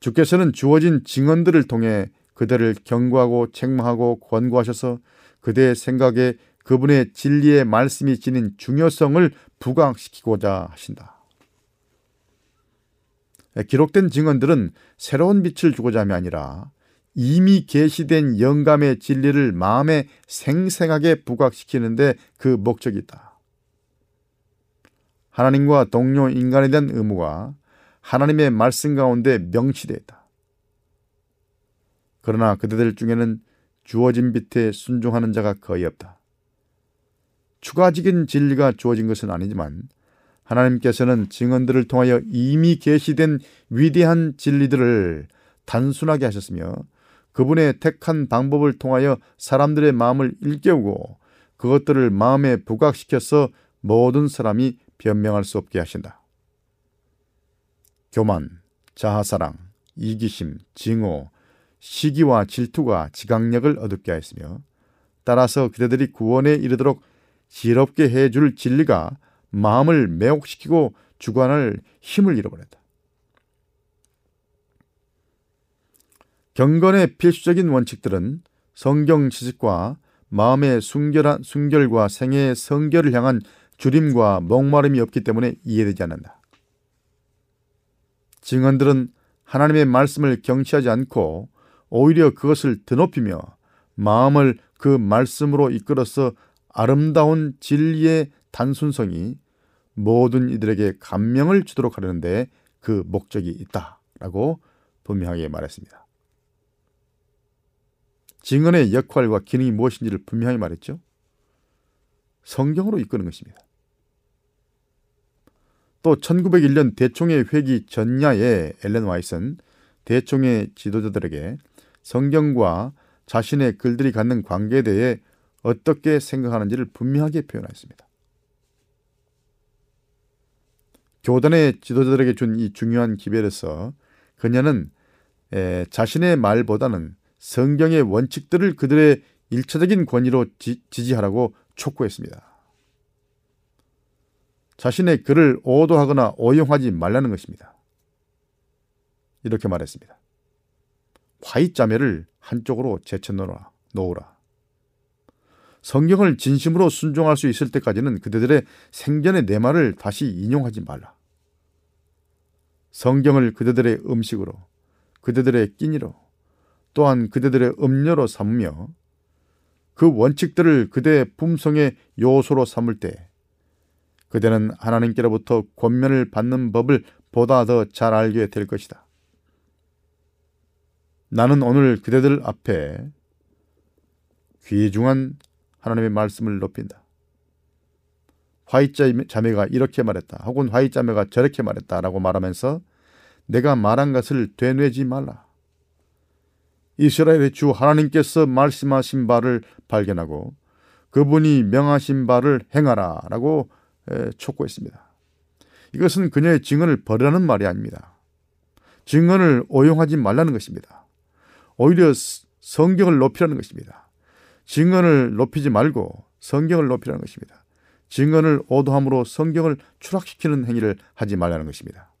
주께서는 주어진 증언들을 통해 그대를 경고하고 책망하고 권고하셔서 그대의 생각에 그분의 진리의 말씀이 지닌 중요성을 부각시키고자 하신다. 기록된 증언들은 새로운 빛을 주고자 함이 아니라 이미 계시된 영감의 진리를 마음에 생생하게 부각시키는데 그 목적이 있다. 하나님과 동료 인간에 대한 의무가 하나님의 말씀 가운데 명시되어 있다. 그러나 그대들 중에는 주어진 빛에 순종하는 자가 거의 없다. 추가적인 진리가 주어진 것은 아니지만 하나님께서는 증언들을 통하여 이미 계시된 위대한 진리들을 단순하게 하셨으며 그분의 택한 방법을 통하여 사람들의 마음을 일깨우고 그것들을 마음에 부각시켜서 모든 사람이 변명할 수 없게 하신다. 교만, 자아사랑, 이기심, 증오, 시기와 질투가 지각력을 얻게 하였으며 따라서 그대들이 구원에 이르도록 지럽게 해줄 진리가 마음을 매혹시키고 주관할 힘을 잃어버렸다. 경건의 필수적인 원칙들은 성경 지식과 마음의 순결한, 순결과 생애의 성결을 향한 주림과 목마름이 없기 때문에 이해되지 않는다. 증언들은 하나님의 말씀을 경치하지 않고 오히려 그것을 드높이며 마음을 그 말씀으로 이끌어서 아름다운 진리의 단순성이 모든 이들에게 감명을 주도록 하려는데 그 목적이 있다라고 분명하게 말했습니다. 증언의 역할과 기능이 무엇인지를 분명히 말했죠. 성경으로 이끄는 것입니다. 또 1901년 대총회 회기 전야에 엘렌 와이슨 대총회 지도자들에게 성경과 자신의 글들이 갖는 관계에 대해 어떻게 생각하는지를 분명하게 표현했습니다. 교단의 지도자들에게 준 이 중요한 기별에서 그녀는 자신의 말보다는 성경의 원칙들을 그들의 일차적인 권위로 지, 지하라고 촉구했습니다. 자신의 글을 오도하거나 오용하지 말라는 것입니다. 이렇게 말했습니다. 화이 자매를 한쪽으로 제쳐놓으라. 놓으라. 성경을 진심으로 순종할 수 있을 때까지는 그들의 생전의 내 말을 다시 인용하지 말라. 성경을 그들의 음식으로, 그들의 끼니로, 또한 그대들의 음료로 삼으며 그 원칙들을 그대의 품성의 요소로 삼을 때 그대는 하나님께로부터 권면을 받는 법을 보다 더 잘 알게 될 것이다. 나는 오늘 그대들 앞에 귀중한 하나님의 말씀을 높인다. 화이자 자매가 이렇게 말했다. 혹은 화이자 자매가 저렇게 말했다라고 말하면서 내가 말한 것을 되뇌지 말라. 이스라엘의 주 하나님께서 말씀하신 바를 발견하고 그분이 명하신 바를 행하라 라고 촉구했습니다. 이것은 그녀의 증언을 버리라는 말이 아닙니다. 증언을 오용하지 말라는 것입니다. 오히려 성경을 높이라는 것입니다. 증언을 높이지 말고 성경을 높이라는 것입니다. 증언을 오도함으로 성경을 추락시키는 행위를 하지 말라는 것입니다.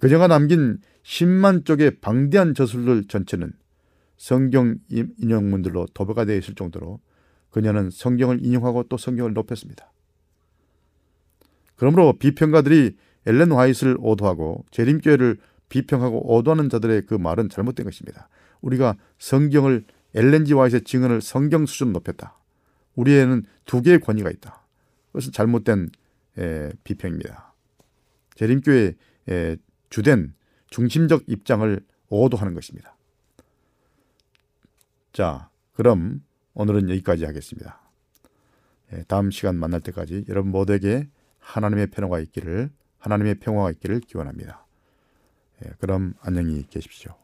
그녀가 남긴 10만 쪽의 방대한 저술들 전체는 성경 인용문들로 도배가 되어 있을 정도로 그녀는 성경을 인용하고 또 성경을 높였습니다. 그러므로 비평가들이 엘렌 화이트를 오도하고 재림교회를 비평하고 오도하는 자들의 그 말은 잘못된 것입니다. 우리가 성경을 엘렌지 화이트의 증언을 성경 수준 높였다. 우리에는 두 개의 권위가 있다. 그것은 잘못된 에, 비평입니다. 재림교회 에, 주된 중심적 입장을 오도하는 것입니다. 자, 그럼 오늘은 여기까지 하겠습니다. 예, 다음 시간 만날 때까지 여러분 모두에게 하나님의 평화가 있기를 하나님의 평화가 있기를 기원합니다. 예, 그럼 안녕히 계십시오.